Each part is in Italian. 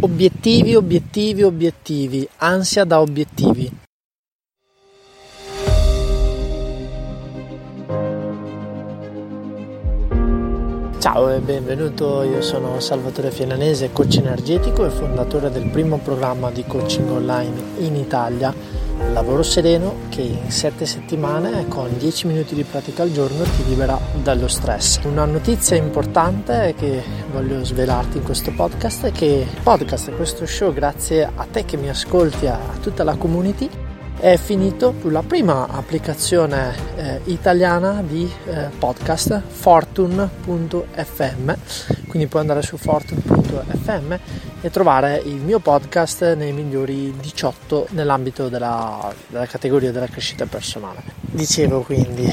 Obiettivi, obiettivi, obiettivi, ansia da obiettivi. Ciao e benvenuto, io sono Salvatore Fiananese, coach energetico e fondatore del primo programma di coaching online in Italia, Lavoro Sereno, che in 7 settimane con 10 minuti di pratica al giorno ti libera dallo stress. Una notizia importante che voglio svelarti in questo podcast è che il podcast, questo show, grazie a te che mi ascolti, a tutta la community, è finito sulla prima applicazione eh, italiana di eh, podcast fortune.fm quindi puoi andare su fortune.fm e trovare il mio podcast nei migliori 18 nell'ambito della, della categoria della crescita personale. Dicevo quindi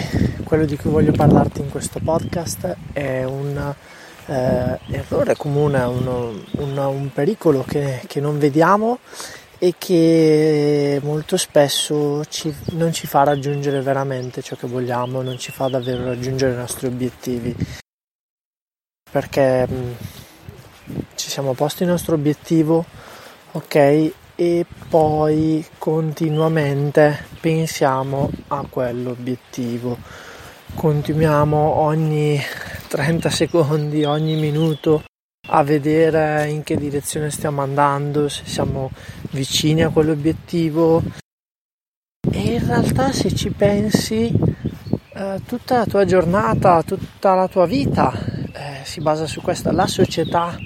quello di cui voglio parlarti in questo podcast è un eh, errore comune uno, un, un pericolo che, che non vediamo e che molto spesso ci, non ci fa raggiungere veramente ciò che vogliamo, non ci fa davvero raggiungere i nostri obiettivi. Perché mh, mm, ci siamo posti il nostro obiettivo, ok, e poi continuamente pensiamo a quell'obiettivo. Continuiamo ogni 30 secondi, ogni minuto a vedere in che direzione stiamo andando, se siamo vicini a quell'obiettivo. E in realtà se ci pensi, eh, tutta la tua giornata, tutta la tua vita eh, si basa su questo, la società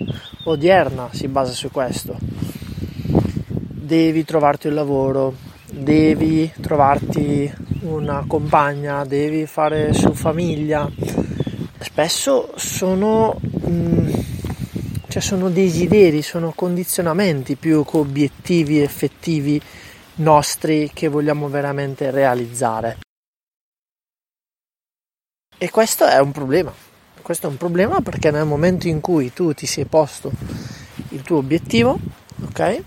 odierna si basa su questo. Devi trovarti un lavoro, devi trovarti una compagna, devi fare su famiglia. Spesso sono... Mh, mm, cioè sono desideri, sono condizionamenti più che obiettivi effettivi nostri che vogliamo veramente realizzare. E questo è un problema. Questo è un problema perché nel momento in cui tu ti sei posto il tuo obiettivo, ok?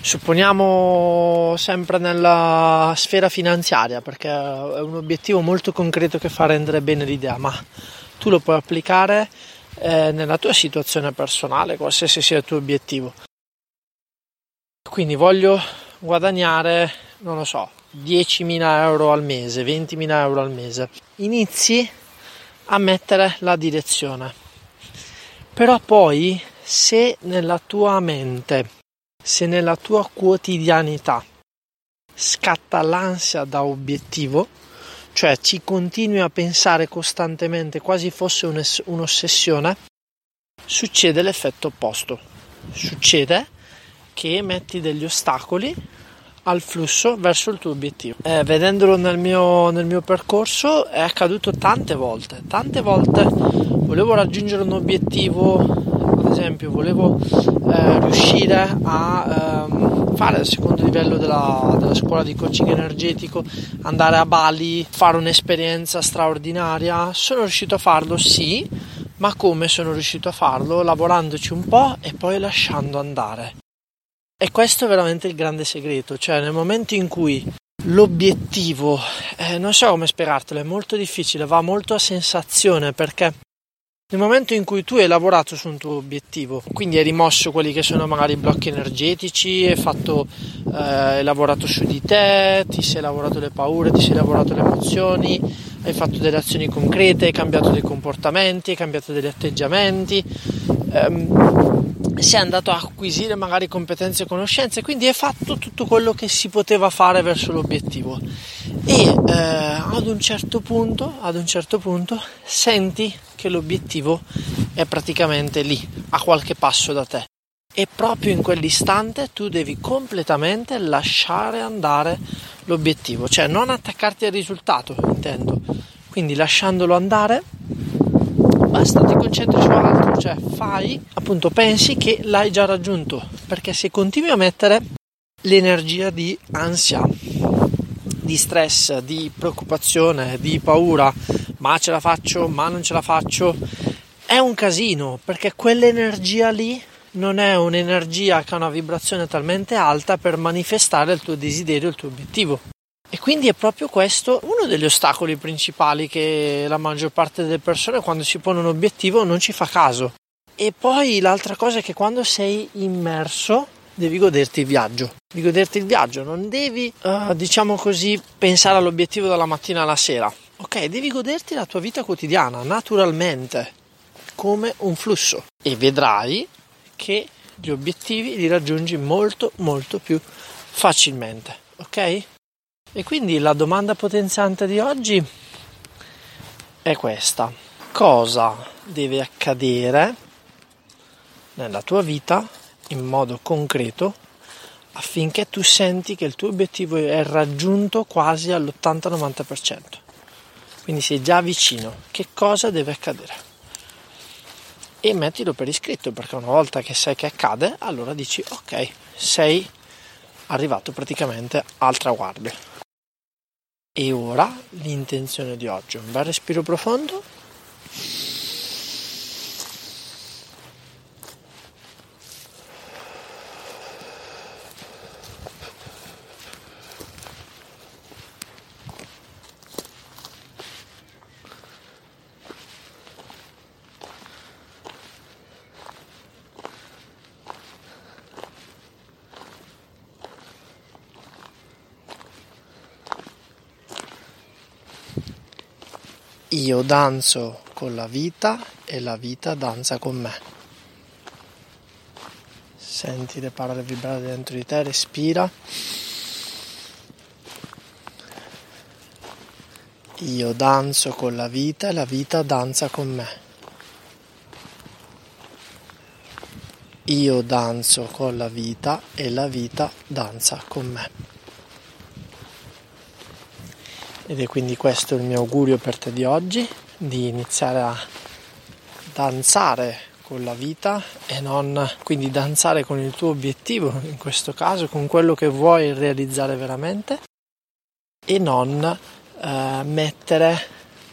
Supponiamo sempre nella sfera finanziaria, perché è un obiettivo molto concreto che fa rendere bene l'idea, ma tu lo puoi applicare eh, nella tua situazione personale, qualsiasi sia il tuo obiettivo. Quindi voglio guadagnare, non lo so, 10.000 euro al mese, 20.000 euro al mese. Inizi a mettere la direzione. Però poi se nella tua mente, se nella tua quotidianità scatta l'ansia da obiettivo, cioè ci continui a pensare costantemente quasi fosse un'ossessione, succede l'effetto opposto. Succede che metti degli ostacoli al flusso verso il tuo obiettivo. Eh, vedendolo nel mio, nel mio percorso è accaduto tante volte, tante volte volevo raggiungere un obiettivo ad esempio volevo eh, riuscire a ehm, fare il secondo livello della, della scuola di coaching energetico, andare a Bali, fare un'esperienza straordinaria, sono riuscito a farlo sì, ma come sono riuscito a farlo? Lavorandoci un po' e poi lasciando andare. E questo è veramente il grande segreto, cioè nel momento in cui l'obiettivo, eh, non so come spiegartelo, è molto difficile, va molto a sensazione perché nel momento in cui tu hai lavorato su un tuo obiettivo, quindi hai rimosso quelli che sono magari i blocchi energetici, hai, fatto, eh, hai lavorato su di te, ti sei lavorato le paure, ti sei lavorato le emozioni, hai fatto delle azioni concrete, hai cambiato dei comportamenti, hai cambiato degli atteggiamenti, ehm, sei andato a acquisire magari competenze e conoscenze, quindi hai fatto tutto quello che si poteva fare verso l'obiettivo. E eh, ad un certo punto, ad un certo punto senti che l'obiettivo è praticamente lì, a qualche passo da te. E proprio in quell'istante tu devi completamente lasciare andare l'obiettivo, cioè non attaccarti al risultato, intendo. Quindi lasciandolo andare, basta, ti concentri su altro, cioè fai, appunto, pensi che l'hai già raggiunto, perché se continui a mettere l'energia di ansia, di stress, di preoccupazione, di paura, ma ce la faccio, ma non ce la faccio, è un casino perché quell'energia lì non è un'energia che ha una vibrazione talmente alta per manifestare il tuo desiderio, il tuo obiettivo. E quindi è proprio questo uno degli ostacoli principali che la maggior parte delle persone quando si pone un obiettivo non ci fa caso. E poi l'altra cosa è che quando sei immerso devi goderti il viaggio. Devi goderti il viaggio, non devi, uh, diciamo così, pensare all'obiettivo dalla mattina alla sera. Ok, devi goderti la tua vita quotidiana, naturalmente, come un flusso. E vedrai che gli obiettivi li raggiungi molto, molto più facilmente. Ok? E quindi la domanda potenziante di oggi è questa. Cosa deve accadere nella tua vita in modo concreto affinché tu senti che il tuo obiettivo è raggiunto quasi all'80-90%. Quindi sei già vicino. Che cosa deve accadere? E mettilo per iscritto perché una volta che sai che accade, allora dici ok, sei arrivato praticamente al traguardo. E ora l'intenzione di oggi, un bel respiro profondo Io danzo con la vita e la vita danza con me. Senti le parole vibrare dentro di te, respira. Io danzo con la vita e la vita danza con me. Io danzo con la vita e la vita danza con me. Ed è quindi questo il mio augurio per te di oggi, di iniziare a danzare con la vita e non quindi danzare con il tuo obiettivo, in questo caso con quello che vuoi realizzare veramente e non eh, mettere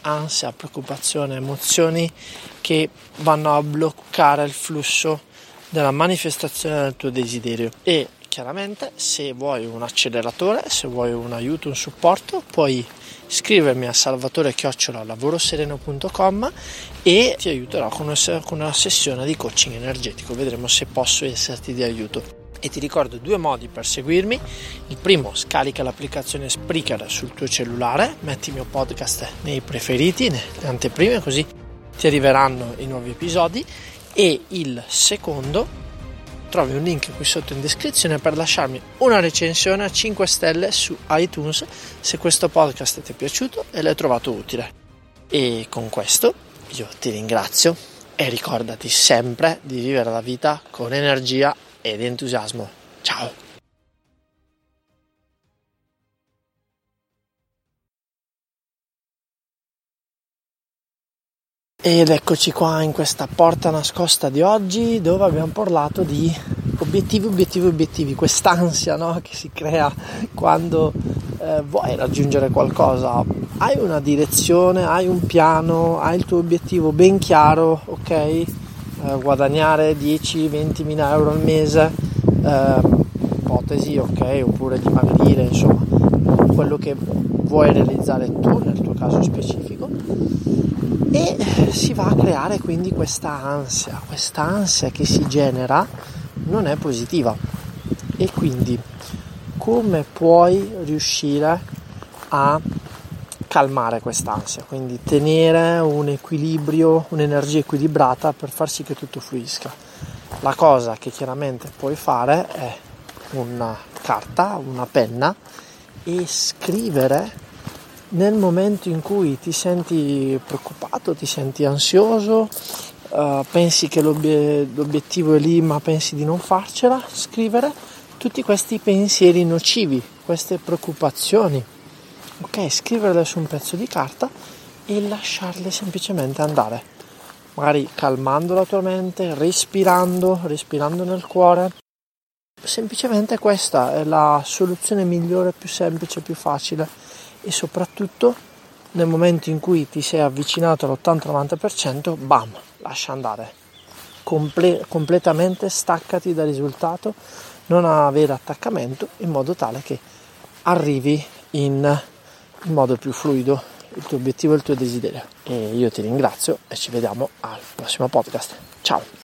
ansia, preoccupazione, emozioni che vanno a bloccare il flusso della manifestazione del tuo desiderio. E chiaramente se vuoi un acceleratore, se vuoi un aiuto, un supporto, puoi scrivermi a salvatore-lavorosereno.com e ti aiuterò con una sessione di coaching energetico. Vedremo se posso esserti di aiuto. E ti ricordo due modi per seguirmi. Il primo, scarica l'applicazione Spreaker sul tuo cellulare, metti il mio podcast nei preferiti, nelle anteprime, così ti arriveranno i nuovi episodi. E il secondo, trovi un link qui sotto in descrizione per lasciarmi una recensione a 5 stelle su iTunes se questo podcast ti è piaciuto e l'hai trovato utile. E con questo io ti ringrazio e ricordati sempre di vivere la vita con energia ed entusiasmo. Ciao! Ed eccoci qua in questa porta nascosta di oggi dove abbiamo parlato di obiettivi, obiettivi, obiettivi, quest'ansia no? che si crea quando eh, vuoi raggiungere qualcosa. Hai una direzione, hai un piano, hai il tuo obiettivo ben chiaro, ok? Eh, guadagnare 10-20 mila euro al mese, eh, ipotesi, ok? Oppure dimagrire, insomma, quello che vuoi realizzare tu nel tuo caso specifico e si va a creare quindi questa ansia, questa ansia che si genera non è positiva. E quindi come puoi riuscire a calmare quest'ansia, quindi tenere un equilibrio, un'energia equilibrata per far sì che tutto fluisca. La cosa che chiaramente puoi fare è una carta, una penna e scrivere nel momento in cui ti senti preoccupato, ti senti ansioso, uh, pensi che l'obiettivo è lì ma pensi di non farcela, scrivere tutti questi pensieri nocivi, queste preoccupazioni, ok? Scriverle su un pezzo di carta e lasciarle semplicemente andare, magari calmando la tua mente, respirando, respirando nel cuore. Semplicemente questa è la soluzione migliore, più semplice, più facile e soprattutto nel momento in cui ti sei avvicinato all'80-90%, bam, lascia andare. Comple- completamente staccati dal risultato, non avere attaccamento in modo tale che arrivi in, in modo più fluido il tuo obiettivo e il tuo desiderio. E io ti ringrazio e ci vediamo al prossimo podcast. Ciao!